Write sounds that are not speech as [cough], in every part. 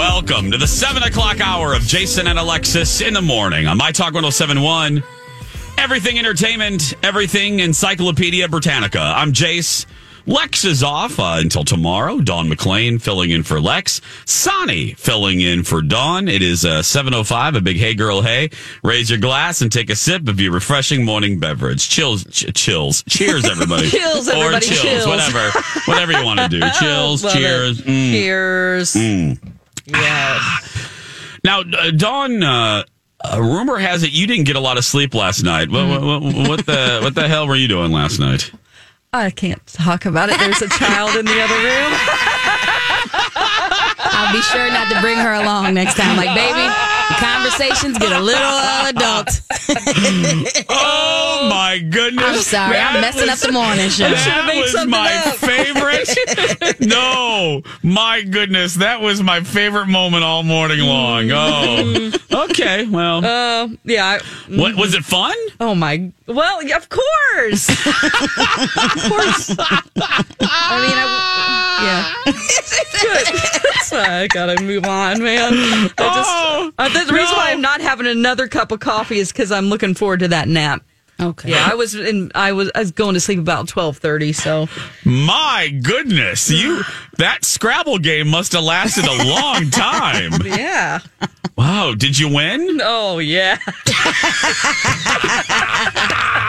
Welcome to the 7 o'clock hour of Jason and Alexis in the morning on My Talk 1071. Everything entertainment, everything Encyclopedia Britannica. I'm Jace. Lex is off uh, until tomorrow. Dawn McLean filling in for Lex. Sonny filling in for Dawn. It is uh, 7.05, a big hey girl hey. Raise your glass and take a sip of your refreshing morning beverage. Chills, ch- chills. Cheers, everybody. [laughs] Chills, Or everybody, chills, chills. whatever. Whatever you want to do. [laughs] Chills, Love cheers. Mm. Cheers. Yes. Now, uh, Dawn, uh, a rumor has it you didn't get a lot of sleep last night. What, what, what, what the what the hell were you doing last night? I can't talk about it. There's a child in the other room. I'll be sure not to bring her along next time. Like, baby, the conversations get a little uh, adult. [laughs] Oh my goodness! I'm sorry, I'm That messing up the morning show. That was my up. favorite. [laughs] no, my goodness, that was my favorite moment all morning long. Oh, okay. Well, Uh, yeah. I, what was it fun? oh my. Well, of course. [laughs] of course. I mean, I, yeah. Good. So I gotta move on, man. I just. Oh, uh, the reason why I'm not having another cup of coffee is because I'm looking forward to that nap. Okay. Yeah, I was in. I was. I was going to sleep about twelve thirty. So My goodness, you that Scrabble game must have lasted a long [laughs] time. yeah. Wow, did you win? Oh yeah. [laughs]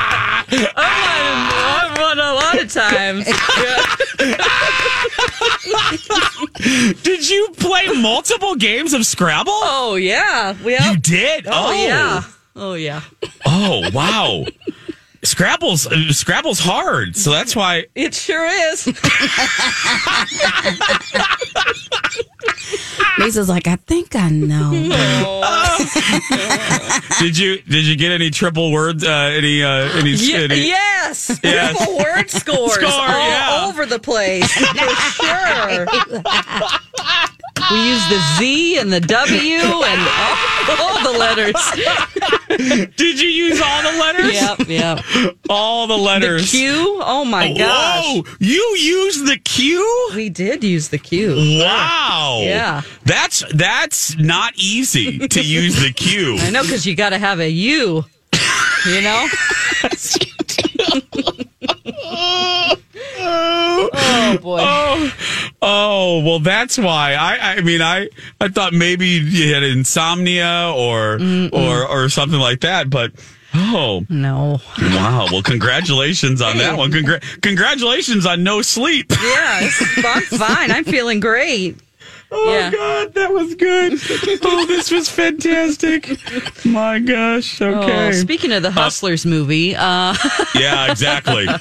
I won, I won a lot of times. [laughs] Did you play multiple games of Scrabble? Oh yeah. Yeah. You did? Oh, yeah. Oh yeah. Oh, wow. Scrabble's uh, Scrabble's hard, so that's why. It sure is. [laughs] Lisa's like, I think I know. [laughs] Did you did you get any triple words? Uh, any uh, any, Ye- any yes. [laughs] Yes. Triple word scores [laughs] Score, all yeah. over the place for sure. We use the Z and the W and all, all the letters. Did you use all the letters? Yep, yep. All the The letters. Q. Oh my gosh. Whoa! You used the Q? We did use the Q. Wow. Yeah. That's that's not easy to use the Q. [laughs] I know because you got to have a U. You know. oh boy. Oh, oh, well, that's why. I, I mean, I, I thought maybe you had insomnia or, or, or something like that, but oh, No. wow. Well, congratulations on that one. Congra- congratulations on no sleep. Yeah, it's fun, fine. I'm feeling great. Oh Yeah. God, that was good. [laughs] Oh, this was fantastic. My gosh. Okay. Oh, speaking of the Hustlers movie, uh, [laughs] yeah, exactly. [laughs]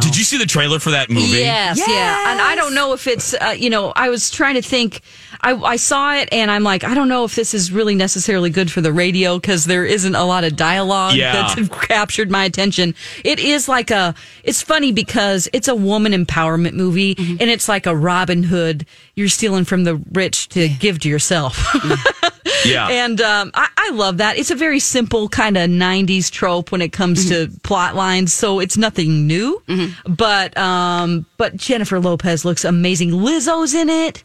Did you see the trailer for that movie? yes, yeah, and I don't know if it's, uh, you know, I was trying to think. I, I saw it and I'm like, I don't know if this is really necessarily good for the radio because there isn't a lot of dialogue Yeah. that's [laughs] captured my attention. It is like a, it's funny because it's a woman empowerment movie Mm-hmm. and it's like a Robin Hood. You're stealing from the rich to give to yourself. [laughs] [laughs] Yeah. And um, I, I love that. It's a very simple kind of 90s trope when it comes to plot lines. So it's nothing new. But um, but Jennifer Lopez looks amazing. Lizzo's in it.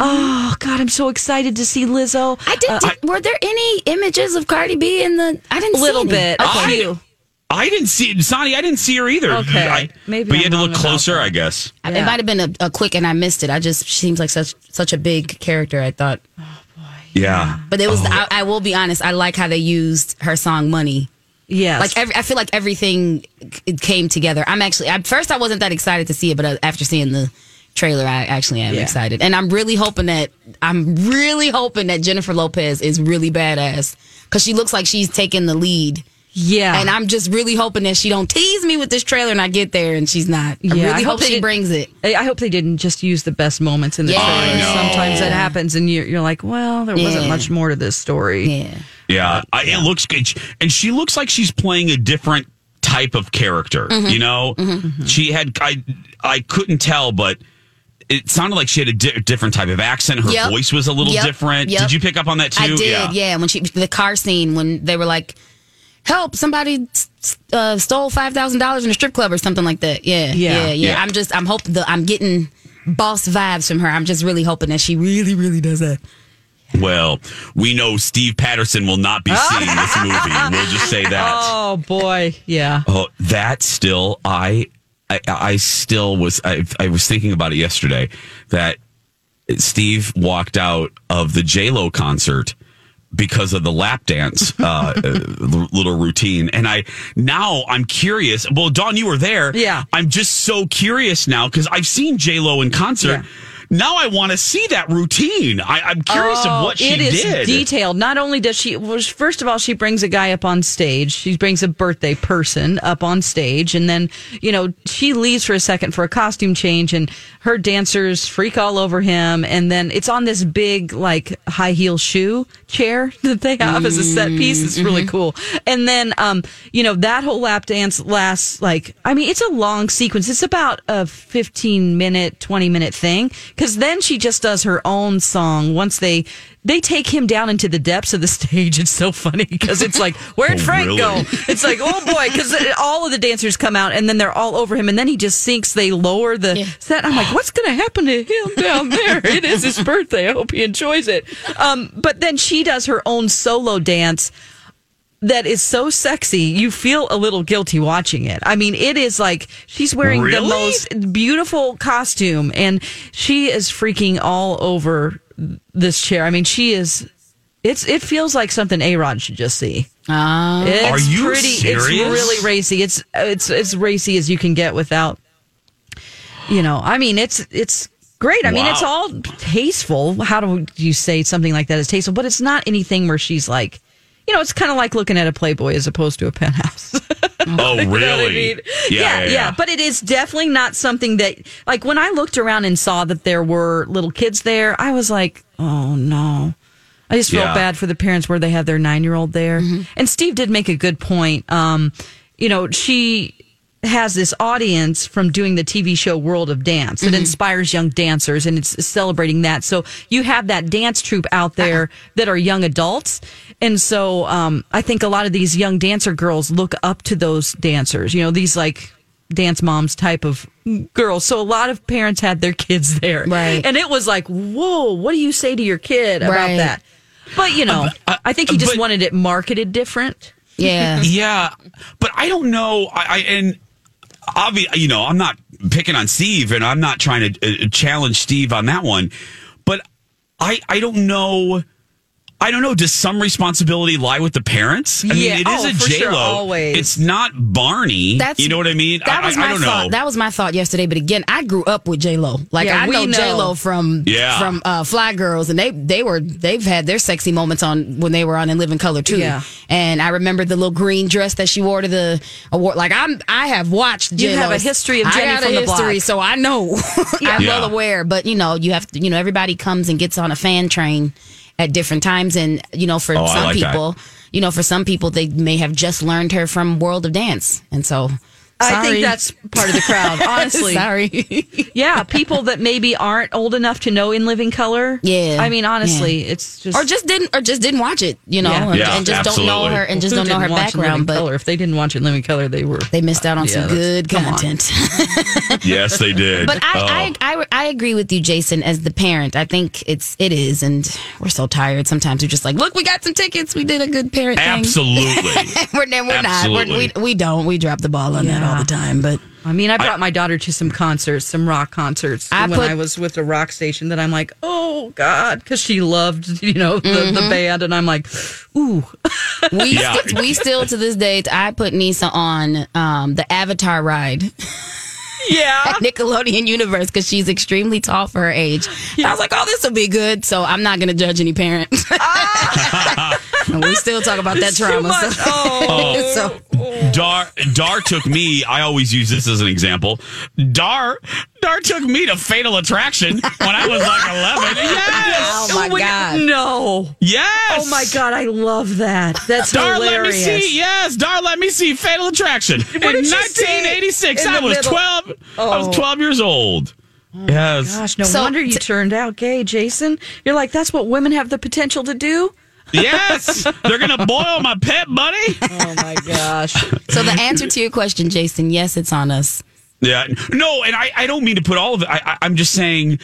Oh, God, I'm so excited to see Lizzo. I did. did- were there any images of Cardi B in the? I didn't little see any. bit. Okay. A few. I didn't see Sonny. I didn't see her either. Okay. I- Maybe but you I'm had to look closer, that. I guess. It might have been a, a quick and I missed it. I just she seems like such such a big character. I thought. Yeah. But it was. I, I will be honest. I like how they used her song "Money." Yeah, Like every, I feel like everything came together. I'm actually at first I wasn't that excited to see it, but uh, after seeing the trailer, I actually am Yeah. excited, and I'm really hoping that I'm really hoping that Jennifer Lopez is really badass because she looks like she's taking the lead. Yeah. And I'm just really hoping that she don't tease me with this trailer and I get there and she's not. I Yeah, really I hope, hope they she did- brings it. I I hope they didn't just use the best moments in the Yeah. trailer. Sometimes that happens, and you're, you're like, well, there wasn't much more to this story. Yeah. Yeah, I, it looks good, and she looks like she's playing a different type of character. Mm-hmm. You know, she had I I couldn't tell, but it sounded like she had a di- different type of accent. Her Yep. voice was a little Yep. different. Yep. Did you pick up on that too? I did, yeah. When she the car scene when they were like, "Help! Somebody uh, stole five thousand dollars in a strip club or something like that." Yeah, Yeah. yeah, yeah. Yeah. I'm just I'm hoping the I'm getting boss vibes from her. I'm just really hoping that she really, really does that. Well, we know Steve Patterson will not be seeing [laughs] this movie. We'll just say that. Oh boy, yeah. Oh, that still, I, I, I still was, I, I was thinking about it yesterday that Steve walked out of the J Lo concert because of the lap dance uh, uh, little routine, and I now I'm curious. Well, Dawn, you were there. Yeah. I'm just so curious now because I've seen J Lo in concert. Yeah. Now I want to see that routine. I, I'm curious of what she Oh, it is did. detailed. Not only does she, well, first of all, she brings a guy up on stage. She brings a birthday person up on stage, and then you know she leaves for a second for a costume change, and her dancers freak all over him, and then it's on this big like high heel shoe chair [laughs] that they have as a set piece. It's really cool. And then um, you know that whole lap dance lasts like I mean it's a long sequence. It's about a fifteen minute, twenty minute thing because then she just does her own song once they they take him down into the depths of the [laughs] stage. It's so funny because it's like, where'd Oh, Frank really? go? It's like, oh boy, because all of the dancers come out and then they're all over him, and then he just sinks. They lower the set. I'm like, what's going to happen to him down there? It is his birthday. I hope he enjoys it. Um, but then she does her own solo dance that is so sexy. You feel a little guilty watching it. I mean, it is like she's wearing the most beautiful costume and she is freaking all over this chair. I mean, she is. It's it feels like something A Rod should just see. Uh, It's Are you pretty, serious? It's really racy. It's it's as racy as you can get without. You know, I mean, it's it's great. I mean, it's all tasteful. How do you say something like that is tasteful? But it's not anything where she's like, you know, it's kind of like looking at a Playboy as opposed to a penthouse. oh, [laughs] really? You know I mean? Yeah, yeah, yeah. But it is definitely not something that, like, when I looked around and saw that there were little kids there, I was like, oh no. I just felt Yeah. bad for the parents where they have their nine year old there. And Steve did make a good point. Um, you know, she has this audience from doing the TV show World of Dance that inspires young dancers and it's celebrating that. So you have that dance troupe out there that are young adults. And so um, I think a lot of these young dancer girls look up to those dancers, you know, these like dance moms type of girls. So a lot of parents had their kids there. Right. And it was like, whoa, what do you say to your kid about Right. that? But you know, Uh, I think he just but- wanted it marketed different. yeah. [laughs] Yeah, but I don't know. I, I and obviously, you know, I'm not picking on Steve, and I'm not trying to uh, challenge Steve on that one. But I, I don't know. I don't know. Does some responsibility lie with the parents? I Yeah. mean, it is Oh, a for J sure, Lo. always. It's not Barney. That's you know what I mean? That was I, my I don't thought. know. That was my thought yesterday. But again, I grew up with J Lo. Like Yeah, I we know, know. J Lo from Yeah. from uh, Fly Girls, and they they were they've had their sexy moments on when they were on In Living Color too. Yeah. And I remember the little green dress that she wore to the award. Like I'm, I have watched. You J-Lo's. have a history of I Jenny got from a the history, block. so I know. [laughs] I'm Yeah. well aware. But you know, you have to. You know, everybody comes and gets on a fan train at different times, and you know, for Oh, some like that. people. You know, for some people, they may have just learned her from World of Dance, and so I think that's part of the crowd, [laughs] honestly. Sorry. Yeah, people that maybe aren't old enough to know In Living Color. Yeah. I mean, honestly, it's just or just didn't or just didn't watch it, you know, Yeah. and, Yeah, and just don't know her and just Who don't know her didn't watch In Living background. But Color? If they didn't watch In Living Color, they were. they missed out on Yeah, some good come on. content. [laughs] yes, they did. But I, Oh. I, I, I agree with you, Jason, as the parent. I think it's it is, and we're so tired. Sometimes we're just like, look, we got some tickets. We did a good parent thing. absolutely. [laughs] we're, we're not. We're, we we don't. We dropped the ball on that all the time, but I mean, I brought my daughter to some concerts, some rock concerts I when put- I was with a rock station. That I'm like, oh God, because she loved, you know, the, Mm-hmm. the band, and I'm like, ooh, we [laughs] Yeah. st- we still to this day. I put Nisa on um, the Avatar ride yeah. [laughs] at Nickelodeon Universe because she's extremely tall for her age. I was like, oh, this will be good. So I'm not going to judge any parent. [laughs] and we still talk about that trauma. So, [laughs] Oh. so Dar Dar took me. I always use this as an example. Dar Dar took me to Fatal Attraction when I was like eleven. [laughs] Yes, oh, oh my Wait, god. no! yes. Oh my God, I love that. That's Dar let me hilarious. see. Yes, Dar let me see Fatal Attraction in did you see 1986. in I was middle? twelve. I Oh. was twelve years old. Oh, yes. Gosh, no So, wonder you t- turned out gay, Jason. You're like, that's what women have the potential to do. Yes. They're gonna boil my pet, buddy. Oh my gosh. So the answer to your question, Jason, yes, it's on us. Yeah. No, and I, I don't mean to put all of it. I, I, I'm just saying,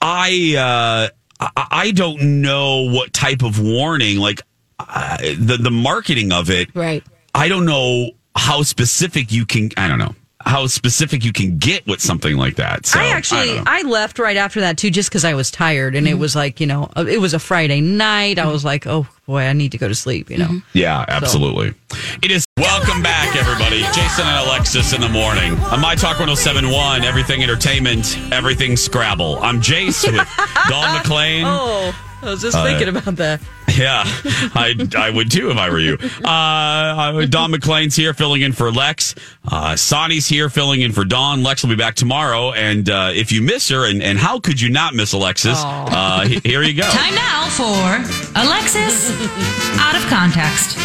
I, uh, I, I don't know what type of warning, like uh, the the marketing of it. Right. I don't know how specific you can. I don't know how specific you can get with something like that. So I actually don't. I, left right after that too, just because I was tired, and it mm-hmm. was like you know uh, it was a Friday night. I mm-hmm. was like, oh boy, I need to go to sleep. You know. Mm-hmm. Yeah, absolutely. It is. Welcome back, everybody. Jason and Alexis in the morning on My Talk 1071, Everything Entertainment, Everything Scrabble. I'm Jace with [laughs] Dawn McClain. Oh, I was just thinking about that. [laughs] Yeah, I, I would too if I were you. [laughs] Uh, uh, Dawn McClain's here filling in for Lex. Uh, Sonny's here filling in for Dawn. Lex will be back tomorrow. And uh, if you miss her, and, and how could you not miss Alexis? Uh, here you go. Time now for Alexis Out of Context.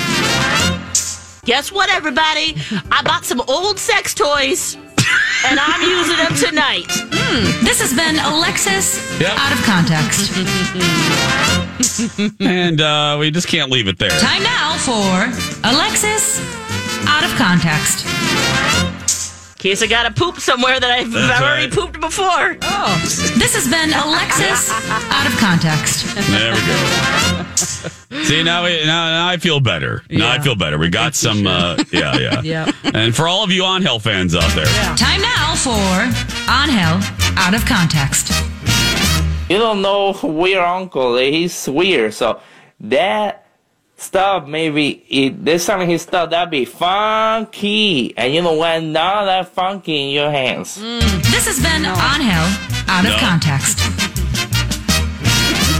Guess what, everybody? I bought some old sex toys, and I'm using them tonight. This has been Alexis Yep. Out of Context. [laughs] And uh, we just can't leave it there. Time now for Alexis Out of Context. In case I got to poop somewhere that I've, That's already right. pooped before. Oh. This has been Alexis [laughs] Out of Context. There we go. See now, we, now, now I feel better. Now I feel better. We got some, uh, yeah, yeah, [laughs] Yeah. And for all of you on Hell fans out there, Time now for Ángel Out of Context. you don't know weird uncle. He's weird. So that stuff maybe it, there's some of his stuff that be funky, and you know when none of that funky in your hands. Mm, this has been Ángel Out of Context.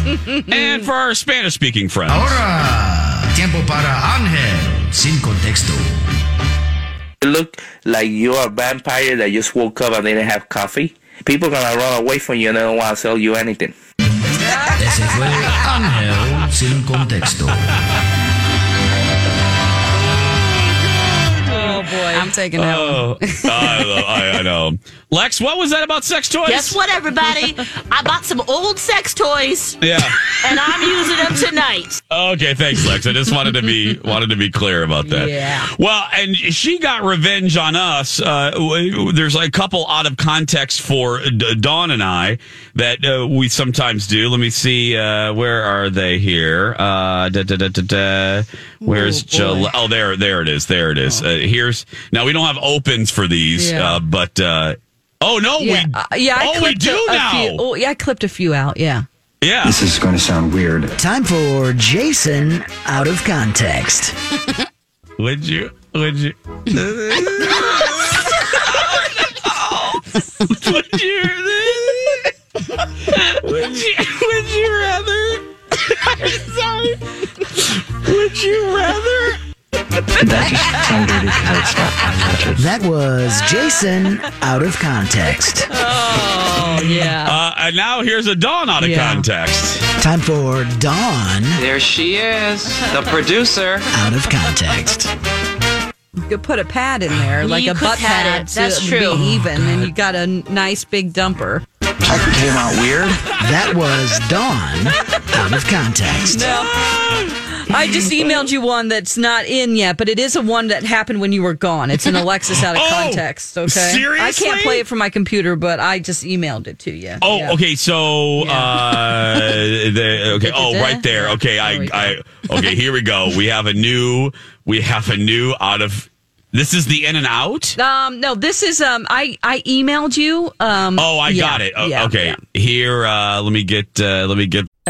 [laughs] and for our Spanish speaking friends. Ahora, tiempo para Ángel sin contexto. You look like you're a vampire that just woke up and didn't have coffee. People are gonna run away from you and they don't want to sell you anything. Ese fue Ángel sin contexto. [laughs] I'm taking that one. Oh, I, love- I, I know. Lex, what was that about sex toys? Guess what, everybody? I bought some old sex toys, Yeah. and I'm using them tonight. Okay, thanks, Lex. I just wanted to be wanted to be clear about that. Yeah. Well, and she got revenge on us. Uh, there's a couple out of context for D- Dawn and I that uh, we sometimes do. Let me see. Uh, where are they here? Uh, da, da, da, da, da. Where's Jill? Oh, there, there it is. There it is. Uh, here's now. We don't have opens for these, Yeah. uh, but uh, oh no, Yeah, we uh, yeah. I oh we do a, a now. Few, oh, yeah, I clipped a few out. Yeah. Yeah. This is going to sound weird. Time for Jason out of context. [laughs] Would you? Would you? [laughs] [laughs] would you? [laughs] That was Jason out of context. Oh yeah. Uh, and now here's a Dawn out of Yeah. context. Time for Dawn There she is, the producer. out of context. You could put a pad in there, like You a butt pad pad, it. That's to true. be even, and you got a nice big dumper. That came out weird. That was Dawn out of context. I just emailed you one that's not in yet, but it is a one that happened when you were gone. It's an Alexis out of [laughs] Oh, context. Okay, I can't play it from my computer, but I just emailed it to you. Oh, Yeah. okay. So, uh, [laughs] the, okay. Oh, right there. Okay, I. I, okay. Here we go. We have a new, we have a new out of This is the in and out. Um, no, this is um, I I emailed you. Um, Oh, I yeah, got it. Yeah, okay, yeah. here. Uh, let me get. Uh, let me get.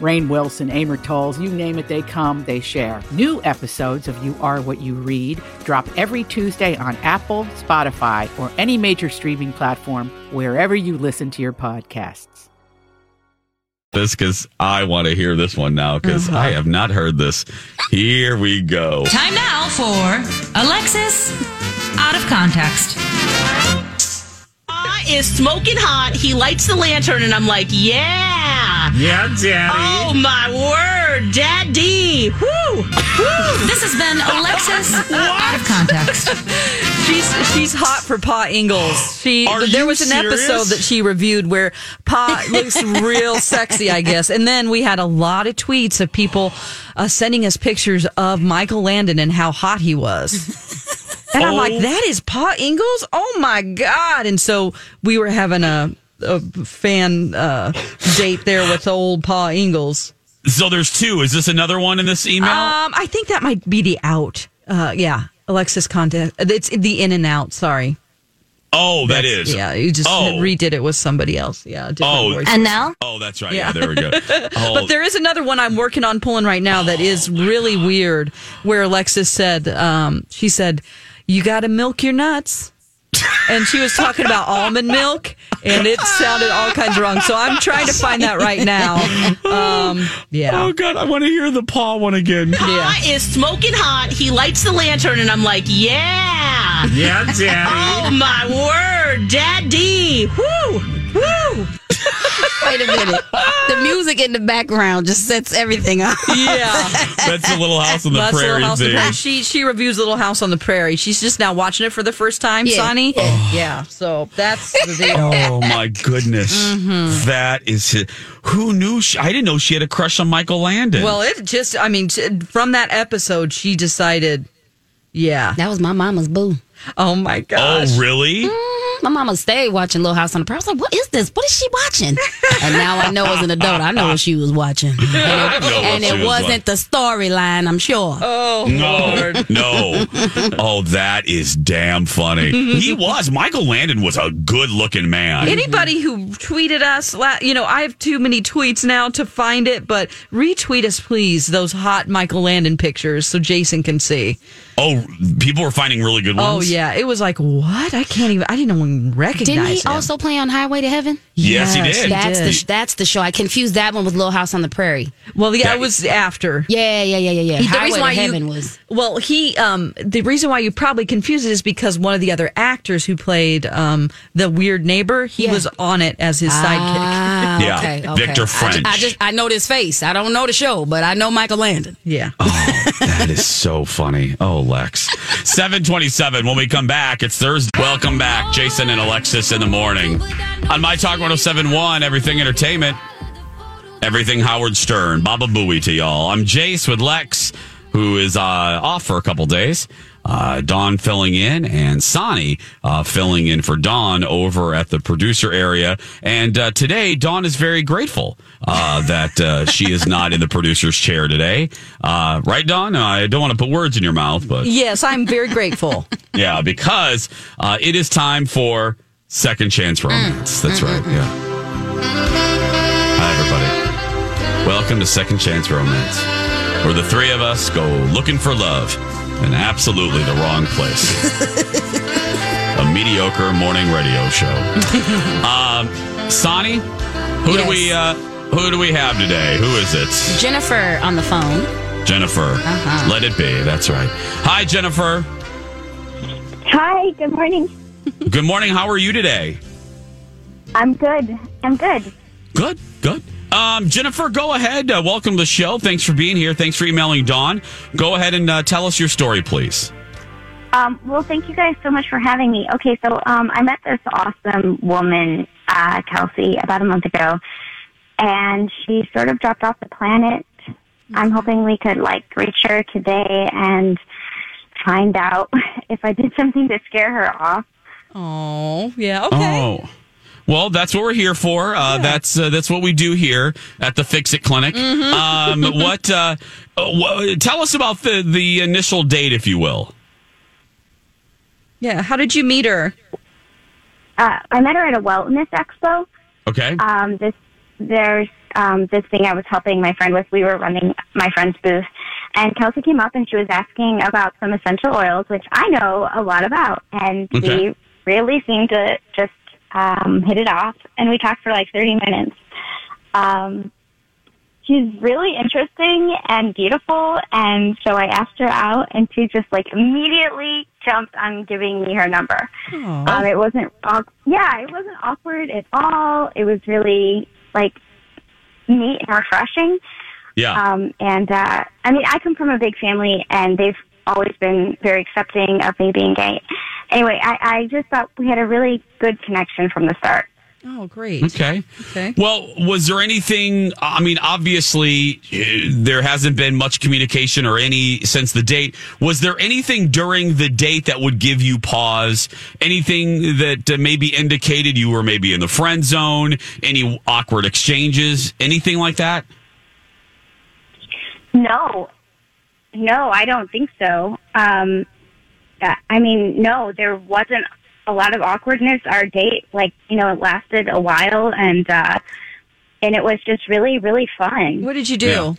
Rainn Wilson, Amor Towles, you name it, they come, they share. New episodes of You Are What You Read drop every Tuesday on Apple, Spotify, or any major streaming platform wherever you listen to your podcasts. this because I want to hear this one now because Uh-huh. I have not heard this. Here we go. Time now for Alexis Out of Context. Pa is smoking hot. He lights the lantern, and I'm like, yeah. Yeah, Daddy. Oh my word, Daddy. Woo. Woo. This has been Alexis [laughs] Out of Context. [laughs] She's she's hot for Pa Ingalls. She Are there you was an serious? episode that she reviewed where Pa [laughs] looks real sexy, I guess. And then we had a lot of tweets of people uh, sending us pictures of Michael Landon and how hot he was. And I'm like, Oh. that is Pa Ingalls? Oh my god! And so we were having a, a fan uh, date there with old Pa Ingalls. So there's two. Is this another one in this email? Um, I think that might be the out. Uh, yeah, Alexis content. It's the in and out. Sorry. oh, that is. Yeah, you just Oh. redid it with somebody else. Yeah. Oh. voice. And now? Oh, that's right. Yeah. Yeah, there we go. [laughs] Oh, But there is another one I'm working on pulling right now that is really weird. Where Alexis said, um, she said, "You got to milk your nuts," and she was talking about almond milk, and it sounded all kinds of wrong. So I'm trying to find that right now. Um, yeah. Oh God, I want to hear the paw one again. Pa is smoking hot. He lights the lantern, and I'm like, yeah. Yeah, Daddy. Oh my word, Daddy. Woo. Woo. Wait a minute. The music in the background just sets everything up. [laughs] Yeah. That's the Little House on the That's Little Prairie House on the thing. Prairie. She she reviews Little House on the Prairie. She's just now watching it for the first time, Yeah. Sonny. Yeah. So that's the deal. [laughs] Oh my goodness, Mm-hmm. That is hi- who knew? She, I didn't know she had a crush on Michael Landon. Well, it just, I mean, t- from that episode, she decided, yeah. That was my mama's boo. Oh my oh, gosh. oh really? Mm-hmm. My mama stayed watching Little House on the Prairie. I was like, what is this? What is she watching? [laughs] And now I know as an adult, I know what she was watching. [laughs] And it, and it was wasn't the storyline, I'm sure. Oh, No, Lord. [laughs] no. Oh, that is damn funny. Mm-hmm. He was. Michael Landon was a good looking man. Anybody mm-hmm. who tweeted us, la- you know, I have too many tweets now to find it, but retweet us, please, those hot Michael Landon pictures so Jason can see. Oh, people were finding really good ones. Oh, yeah. It was like, what? I can't even, I didn't even recognize Didn't he him. also play on Highway to Heaven? Yes, he did. That's did. the that's the show. I confused that one with Little House on the Prairie. Well, yeah, That- it was after. Yeah, yeah, yeah, yeah, yeah. He- Highway to Heaven was. well he um the reason why you probably confused it is because one of the other actors who played um the weird neighbor he Yeah. was on it as his sidekick Ah, [laughs] Yeah, okay, okay. Victor I ju- French. I just I know this face. I don't know the show, but I know Michael Landon. yeah That is so funny. Oh, Lex. [laughs] 727. When we come back, it's Thursday. Welcome back, Jason and Alexis in the morning. On My Talk 1071, Everything Entertainment, Everything Howard Stern, Baba Booey to y'all. I'm Jace with Lex, who is uh, off for a couple days. Uh, Dawn filling in and Sonny uh, filling in for Dawn over at the producer area. And uh, today, Dawn is very grateful uh, that uh, she is not in the producer's chair today. Uh, right, Dawn? I don't want to put words in your mouth, but yes i'm very grateful [laughs] yeah, because uh, it is time for Second Chance Romance. That's right. Yeah. Hi, everybody. Welcome to Second Chance Romance, where the three of us go looking for love in absolutely the wrong place. [laughs] A mediocre morning radio show. [laughs] um, Sonny, who do we uh, who do we have today? Who is it? Jennifer on the phone. Jennifer. Uh-huh. Let it be. That's right. Hi, Jennifer. Hi, good morning. Good morning. How are you today? I'm good. I'm good. Good, good. Um, Jennifer, go ahead. Uh, welcome to the show. Thanks for being here. Thanks for emailing Dawn. Go ahead and uh, tell us your story, please. Um, well, thank you guys so much for having me. Okay, so um, I met this awesome woman, uh, Kelsey, about a month ago, and she sort of dropped off the planet. I'm hoping we could like reach her today and find out [laughs] if I did something to scare her off. Oh, yeah, okay. Oh. Well, that's what we're here for. Uh, That's uh, that's what we do here at the Fix It Clinic. Mm-hmm. Um, [laughs] what? Uh, wh- tell us about the the initial date, if you will. Yeah, how did you meet her? Uh, I met her at a wellness expo. Okay. Um, this there's um, this thing I was helping my friend with. We were running my friend's booth, and Kelsey came up and she was asking about some essential oils, which I know a lot about, and Okay. we really seemed to just um, hit it off. And we talked for like 30 minutes. Um, she's really interesting and beautiful, and so I asked her out, and she just like immediately jumped on giving me her number. Um, it wasn't, au- yeah, it wasn't awkward at all. It was really like neat and refreshing. Yeah. Um, and uh, I mean, I come from a big family, and they've always been very accepting of me being gay. Anyway, I, I just thought we had a really good connection from the start. Oh, great. Okay. Okay. Well, was there anything? I mean, obviously, eh, there hasn't been much communication or any since the date. Was there anything during the date that would give you pause? Anything that uh, maybe indicated you were maybe in the friend zone? Any awkward exchanges? Anything like that? No, no, I don't think so. Um, uh, I mean, no, there wasn't a lot of awkwardness. Our date, like, you know, it lasted a while and, uh, and it was just really, really fun. What did you do?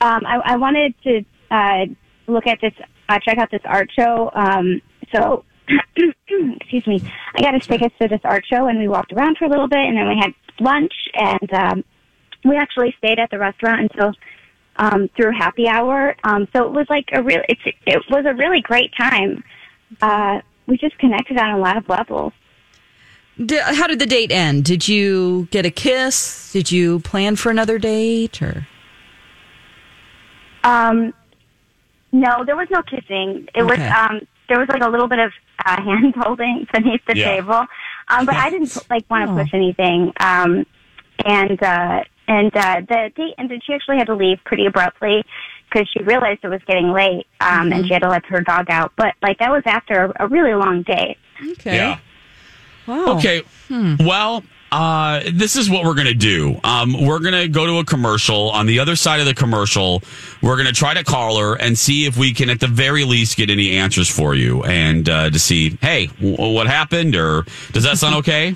Um, I, I wanted to, uh, look at this, uh, check out this art show. Um, so, [clears throat] excuse me, I got us tickets to this art show and we walked around for a little bit and then we had lunch and, um, we actually stayed at the restaurant until um, through happy hour. Um, so it was like a real, it's, it was a really great time. Uh, we just connected on a lot of levels. Di- how did the date end? Did you get a kiss? Did you plan for another date or? Um, no, there was no kissing. It was, um, there was like a little bit of uh, [laughs] hand holding beneath the Yeah. table. Um, but I didn't like want to Oh. push anything. Um, and, uh, and, uh, the date ended. She actually had to leave pretty abruptly because she realized it was getting late. Um, and she had to let her dog out. But like that was after a, a really long date. Okay. Yeah. Wow. Okay. Well, uh, this is what we're going to do. Um, we're going to go to a commercial. On the other side of the commercial, we're going to try to call her and see if we can, at the very least, get any answers for you and uh, to see, hey, w- what happened? Or does that sound [laughs] okay?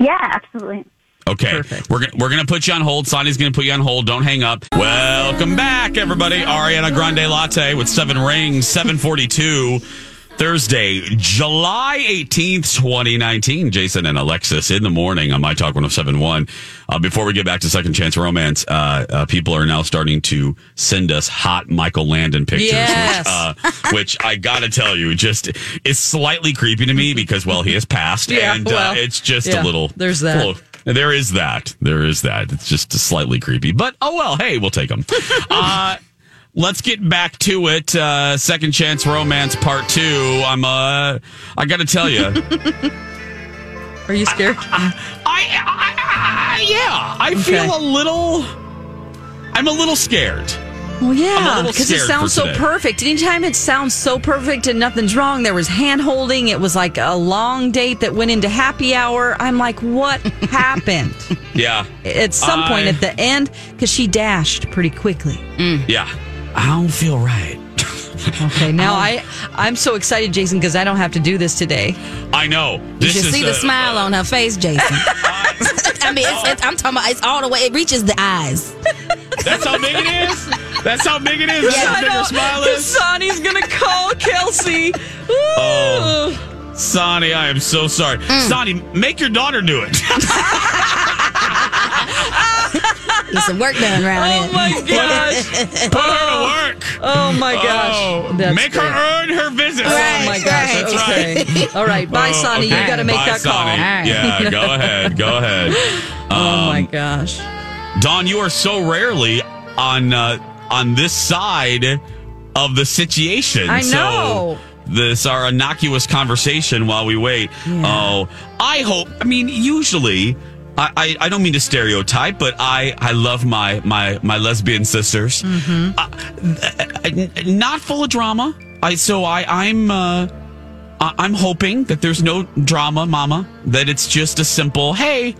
Yeah, absolutely. Okay, we're gonna we're gonna put you on hold. Sonny's gonna put you on hold. Don't hang up. Welcome back, everybody. Ariana Grande Latte with seven rings, seven forty two. Thursday, July 18th, 2019. Jason and Alexis in the morning on My Talk 1071. Uh, before we get back to Second Chance Romance, uh, uh, people are now starting to send us hot Michael Landon pictures, Yes. which, uh, which I gotta tell you, just is slightly creepy to me because, well, he has passed [laughs] Yeah, and well, uh, it's just yeah, a little. there's that. little- there is that. There is that. It's just slightly creepy, but oh well. Hey, we'll take them. [laughs] uh, let's get back to it. Uh, Second Chance Romance Part Two. I'm. Uh, I got to tell you. Are you scared? I, i yeah, I feel a little. I'm a little scared. Well, yeah, because it sounds so perfect. Anytime it sounds so perfect and nothing's wrong, there was hand holding. It was like a long date that went into happy hour. I'm like, what [laughs] happened? Yeah. At some point at the end, because she dashed pretty quickly. Yeah. I don't feel right. [laughs] Okay, now I I'm so excited, Jason, because I don't have to do this today. I know. You This should is see the uh, smile on her face, Jason. [laughs] I mean, it's, it's, I'm talking about it's all the way. It reaches the eyes. That's how big it is. That's how big it is. That's how big her smile is. Sonny's gonna call Kelsey. Oh, Sonny, I am so sorry. Mm. Sonny, make your daughter do it. [laughs] Get some work done around Oh here. my gosh. Put her to work. Oh my gosh. Oh, Make That's her earn her visit. oh my gosh. That's okay. right. All right. Bye, Oh, Sonny. You got to make Bye, that call. Sonny. Yeah, go ahead. Go ahead. [laughs] Oh my Um, gosh. Dawn, you are so rarely on uh, on this side of the situation. I So know. this our innocuous conversation while we wait. Oh, I hope. I mean, usually. I, I, I don't mean to stereotype, but I, I love my, my, my lesbian sisters. Uh, not full of drama. I so I I'm uh, I'm hoping that there's no drama, Mama. That it's just a simple hey.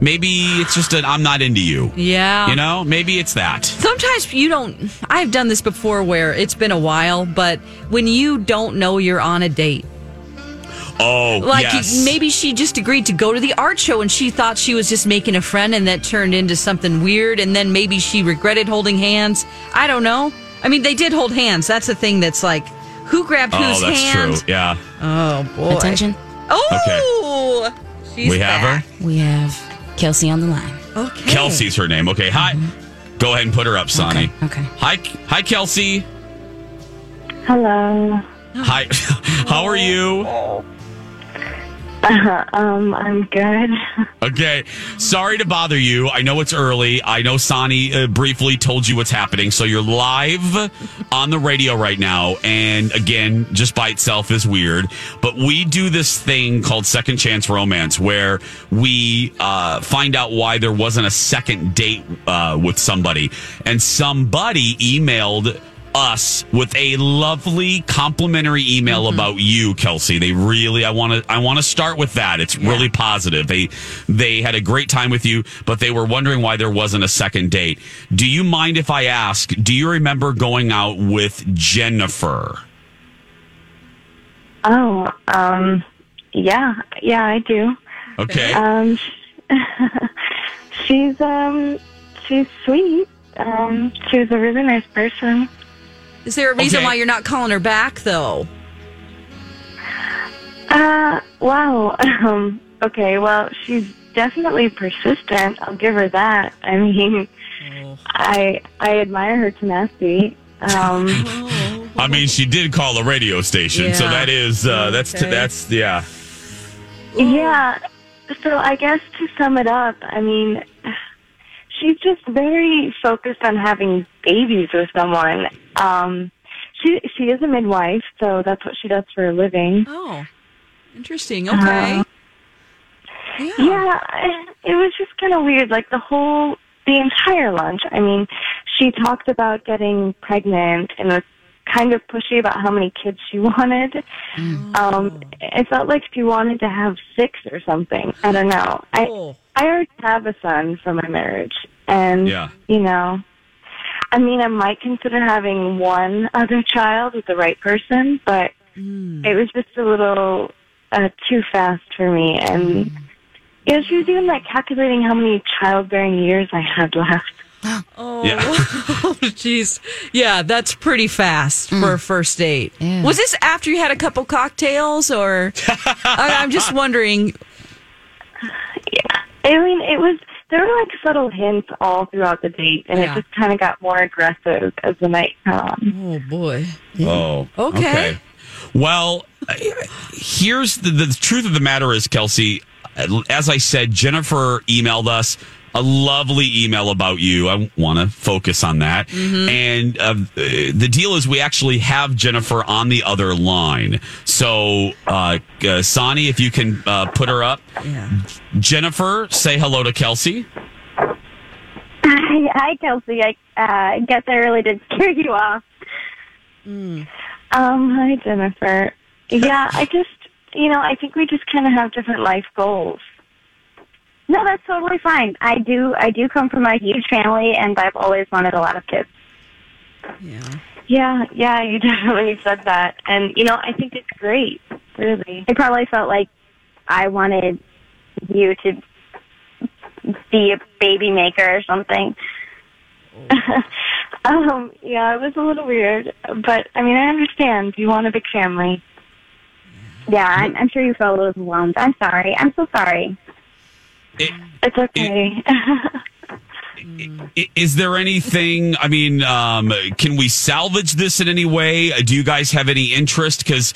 Maybe it's just an I'm not into you. Yeah. You know, maybe it's that. Sometimes you don't. I've done this before where it's been a while, but when you don't know you're on a date, Oh, like yes. maybe she just agreed to go to the art show and she thought she was just making a friend and that turned into something weird and then maybe she regretted holding hands. I don't know. I mean, they did hold hands. That's the thing that's like, who grabbed oh, whose that's hand? true. Yeah. Oh boy! Attention. Oh, she's we have back. her. We have Kelsey on the line. Okay. Kelsey's her name. Okay. Hi. Mm-hmm. Go ahead and put her up, Sonny. Okay. Hi, hi, Kelsey. Hello. Hi. [laughs] How are you? Oh. [laughs] um, I'm good. [laughs] Okay. Sorry to bother you. I know it's early. I know Sonny uh, briefly told you what's happening. So you're live on the radio right now. And again, just by itself is weird. But we do this thing called Second Chance Romance where we uh, find out why there wasn't a second date uh, with somebody. And somebody emailed us with a lovely complimentary email about you, Kelsey. They really I want to I want to start with that. It's really positive. They they had a great time with you, but they were wondering why there wasn't a second date. Do you mind if I ask, do you remember going out with Jennifer? Oh, um, yeah, yeah, I do. Okay. Um, [laughs] she's um, she's sweet. Um, she was a really nice person. Is there a reason Okay. why you're not calling her back though? Uh, wow. [laughs] Um, okay, well, she's definitely persistent. I'll give her that. [laughs] I mean, I I admire her tenacity. Um, [laughs] I mean, she did call the radio station, so that is uh, that's Okay. that's yeah. Yeah. So I guess to sum it up, I mean, she's just very focused on having babies with someone. Um, she she is a midwife, so that's what she does for a living. Oh, interesting. Okay. Uh, yeah, I- it was just kind of weird. Like the whole, the entire lunch. I mean, she talked about getting pregnant and was kind of pushy about how many kids she [laughs] wanted. Um, it felt like she wanted to have six or something. I don't know. I I already have a son from my marriage, and Yeah. you know, I mean, I might consider having one other child with the right person, but hmm. it was just a little uh, too fast for me. And hmm. you know, she was even like calculating how many childbearing years I had left. [gasps] Oh, [laughs] jeez. Yeah, that's pretty fast for hmm. a first date. Was this after you had a couple cocktails, or [laughs] I, I'm just wondering? I mean, it was there were like subtle hints all throughout the date, and Yeah. it just kind of got more aggressive as the night went on. Oh boy. Oh, Okay. Well, uh, here's the, the truth of the matter is, Kelsey, as I said, Jennifer emailed us a lovely email about you. I want to focus on that. And uh, the deal is, we actually have Jennifer on the other line. So, uh, uh, Sonny, if you can uh, put her up. Yeah. Jennifer, say hello to Kelsey. Hi, hi, Kelsey. I uh, guess I really did scare you off. Um, hi Jennifer. [laughs] Yeah, I just you know, I think we just kind of have different life goals. No, that's totally fine. I do. I do come from a huge family, and I've always wanted a lot of kids. Yeah, yeah, yeah. you [laughs] definitely said that, and you know, I think it's great. Really, I probably felt like I wanted you to be a baby maker or something. [laughs] um, yeah, it was a little weird, but I mean, I understand. You want a big family. Yeah, I'm, I'm sure you felt a little overwhelmed. I'm sorry. I'm so sorry. It's okay. is there anything? I mean, um, can we salvage this in any way? Uh, Do you guys have any interest? Because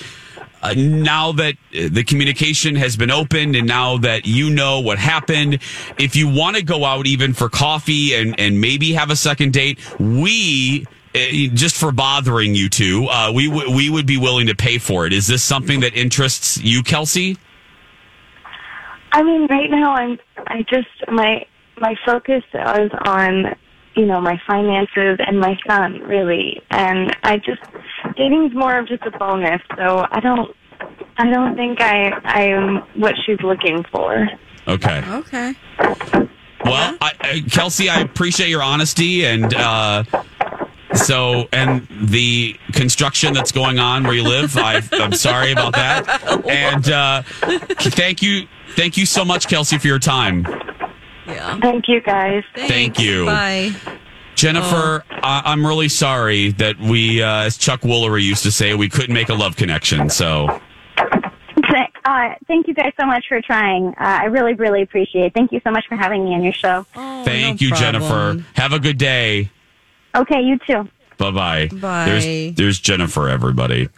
uh, now that uh, the communication has been opened, and now that you know what happened, if you want to go out even for coffee and and maybe have a second date, we. uh, Just for bothering you two, uh, we w- we would be willing to pay for it. Is this something that interests you, Kelsey? I mean, right now I'm I just my my focus is on you know my finances and my son really, and I just dating's more of just a bonus. So I don't I don't think I I am what she's looking for. Okay. Okay. Well, I, I, Kelsey, I appreciate your honesty and uh, so and the construction that's going on where you live. I, I'm sorry about that, and uh, thank you, thank you so much, Kelsey, for your time. Yeah. Thank you guys. Thank you. Bye. Jennifer, I, I'm really sorry that we, uh, as Chuck Woolery used to say, we couldn't make a love connection. So, Uh, thank you guys so much for trying. Uh, I really, really appreciate it. Thank you so much for having me on your show. thank you, Jennifer. Have a good day. Okay, you too. Bye bye. Bye. There's, there's Jennifer. Everybody.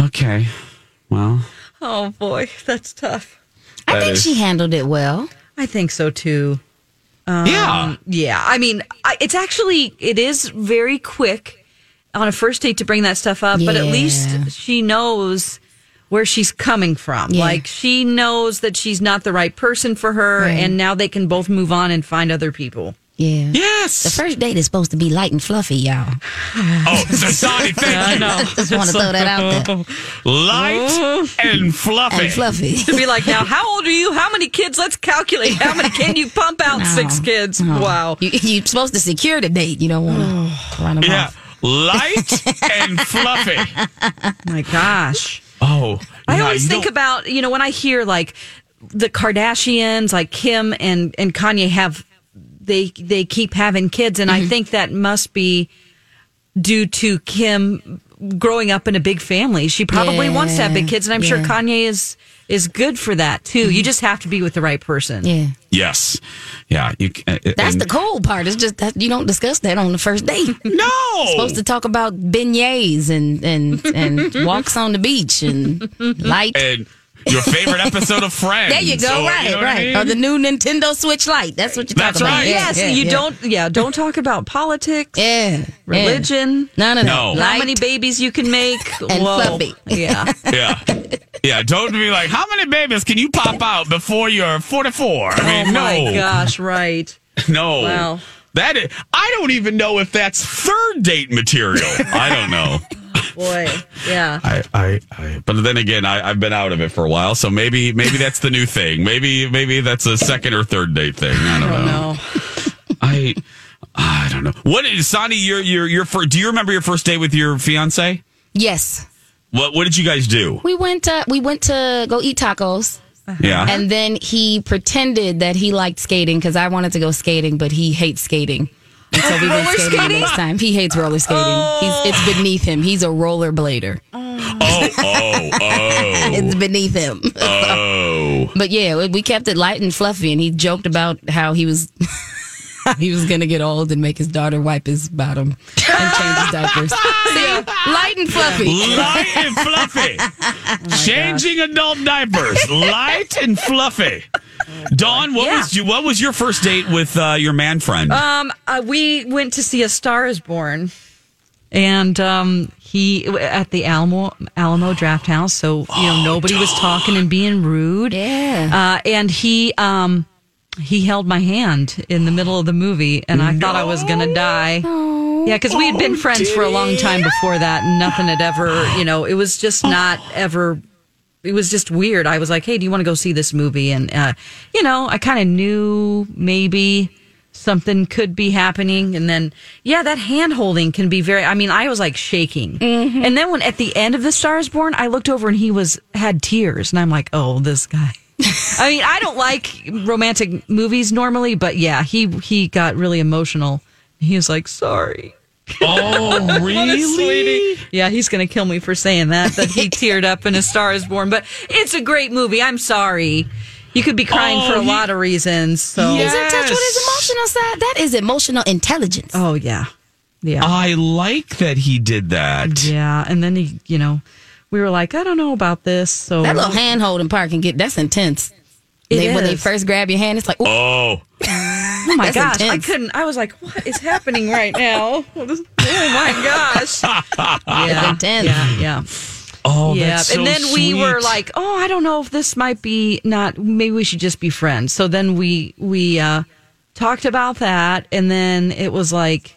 Okay. Well, Oh boy, that's tough. I That think is- she handled it well. I think so too. Um, Yeah. Yeah. I mean, I, it's actually, it is very quick on a first date to bring that stuff up, but at least she knows where she's coming from. Yeah. Like she knows that she's not the right person for her, Right. and now they can both move on and find other people. Yeah. Yes. The first date is supposed to be light and fluffy, y'all. oh, Sonny, thank you. Just want to throw that out there. Light mm-hmm. and fluffy. And fluffy. to be like, now, how old are you? How many kids? Let's calculate. How many can you pump out? [laughs] Six kids. Wow. You, you're supposed to secure the date. You don't want to oh. run them Yeah. off. Light [laughs] and fluffy. My gosh. Oh, I yeah, always you think know- about, you know, when I hear like the Kardashians, like Kim and, and Kanye have, they, they keep having kids. And I think that must be due to Kim growing up in a big family. She probably wants to have big kids. And I'm sure Kanye is, is good for that too. You just have to be with the right person. Yeah. Yes. Yeah. You, uh, That's and- the cool part. It's just that you don't discuss that on the first date. [laughs] No. supposed to talk about beignets and and and [laughs] walks on the beach and light. And your favorite episode of Friends. There you go. So, right, you know what I right. mean? Or the new Nintendo Switch Lite. That's what you're That's talking about. right. Yeah, Yes, yeah, you yeah. don't. Yeah, don't talk about politics. Yeah, religion. None of that. No. How many babies you can make? [laughs] and Whoa. fluffy. Yeah. Yeah. Yeah. Don't be like, how many babies can you pop out before you're 44? I mean, oh no. my gosh! Right. [laughs] No. Wow. That is, I don't even know if that's third date material. I don't know. [laughs] Boy. Yeah. I, I, I, but then again, I, I've been out of it for a while, so maybe, maybe that's the new thing. Maybe, maybe that's a second or third date thing. I don't, know. No. [laughs] I, I don't know. What is Sonny? Your, your, your first? Do you remember your first date with your fiance? Yes, What, what did you guys do? we went. Uh, we went to go eat tacos. Yeah. And then he pretended that he liked skating because I wanted to go skating, but he hates skating. And so we went Roller skating, the skating? next time. He hates roller skating. He's it's oh. beneath him. He's a roller blader. oh, oh, oh, [laughs] It's beneath him. oh. But yeah, we- we kept it light and fluffy, and he joked about how he was [laughs] he was gonna get old and make his daughter wipe his bottom and change his diapers. [laughs] See, light and fluffy. Light and fluffy. Oh Changing adult diapers. Light and fluffy. Dawn, what Yeah. was you? What was your first date with uh, your man friend? Um, uh, we went to see A Star Is Born, and um, he at the Alamo Alamo Drafthouse. So you know nobody was talking and being rude. Yeah. Uh, and he um he held my hand in the middle of the movie, and I thought I was gonna die. Yeah, because we had been friends for a long time before that, and nothing had ever, you know, it was just not ever. It was just weird. I was like, "Hey, do you want to go see this movie?" And uh, you know, I kind of knew maybe something could be happening, and then yeah, that hand holding can be very. I mean, I was like shaking, and then when at the end of the Stars Born, I looked over and he was had tears, and I'm like, "Oh, this guy." [laughs] I mean, I don't like romantic movies normally, but yeah, he he got really emotional. He was like, "Sorry." Oh, [laughs] What a really? sweetie. Yeah, he's going to kill me for saying that, that he [laughs] teared up in A Star is Born. But it's a great movie. I'm sorry. You could be crying Oh, for a oh, he- lot of reasons. So He's in touch with his emotional side. That is emotional intelligence. Oh yeah, yeah. I like that he did that. Yeah, and then he, you know, we were like, I don't know about this. So That little hand holding part can get that's intense. It They- When they first grab your hand, it's like, ooh, Oh, Oh my That's gosh, intense. I couldn't. I was like, what is happening right now? [laughs] Oh my gosh. [laughs] Yeah, intense. yeah, yeah. oh, yeah, that's so and then we were like, "Oh, I don't know if this might be not. Maybe we should just be friends." So then we we uh, talked about that, and then it was like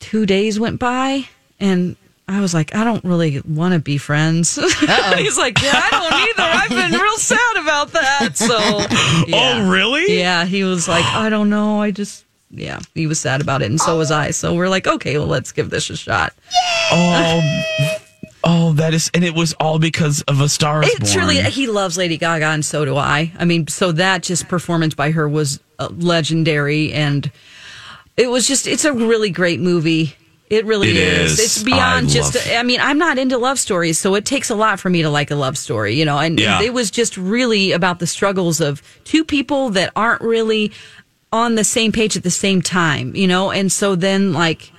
two days went by, and I was like, "I don't really want to be friends." [laughs] He's like, "Yeah, I don't either. I've been [laughs] real sad about that." So, [laughs] yeah. Oh, really? Yeah, he was like, "I don't know. I just." Yeah, he was sad about it, and so was I. So we're like, okay, well, let's give this a shot. oh, oh, that is, and it was all because of a star is It's born. really he loves Lady Gaga, and so do I. I mean, so that just performance by her was uh, legendary, and it was just it's a really great movie. It really It is. is. It's beyond I just. I mean, I'm not into love stories, so it takes a lot for me to like a love story, you know. And Yeah. it was just really about the struggles of two people that aren't really on the same page at the same time, you know. And so then, like,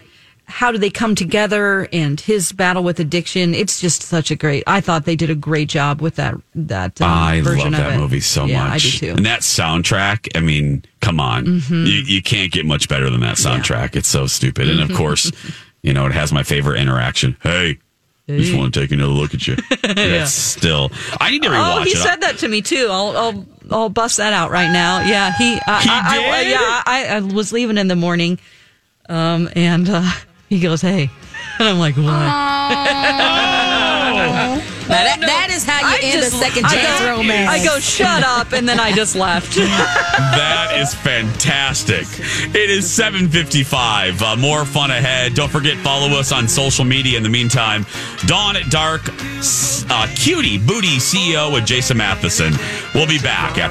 how do they come together? And his battle with addiction. It's just such a great. I thought they did a great job with that. That um, I version love of that it. movie so yeah, much. I do too. And that soundtrack, I mean, come on. Mhm. You, you can't get much better than that soundtrack. It's so stupid. And of Mhm. course, you know, it has my favorite interaction. Hey, just want to take another look at you. [laughs] Yeah. That's still, I need to rewatch Oh, he it. said that to me too. I'll I'll, I'll bust that out right now. Yeah, he. I, He I, I- did? yeah, I, I was leaving in the morning, um, and uh, he goes, "Hey," [laughs] and I'm like, "What?" Now that, that is how you I end just- a second I chance go- romance. I go, "Shut up," and then I just left. [laughs] that is fantastic. It is 755. Uh, more fun ahead. Don't forget, follow us on social media in the meantime. Dawn at Dark, uh, Cutie Booty CEO with Jason Matheson. We'll be back after.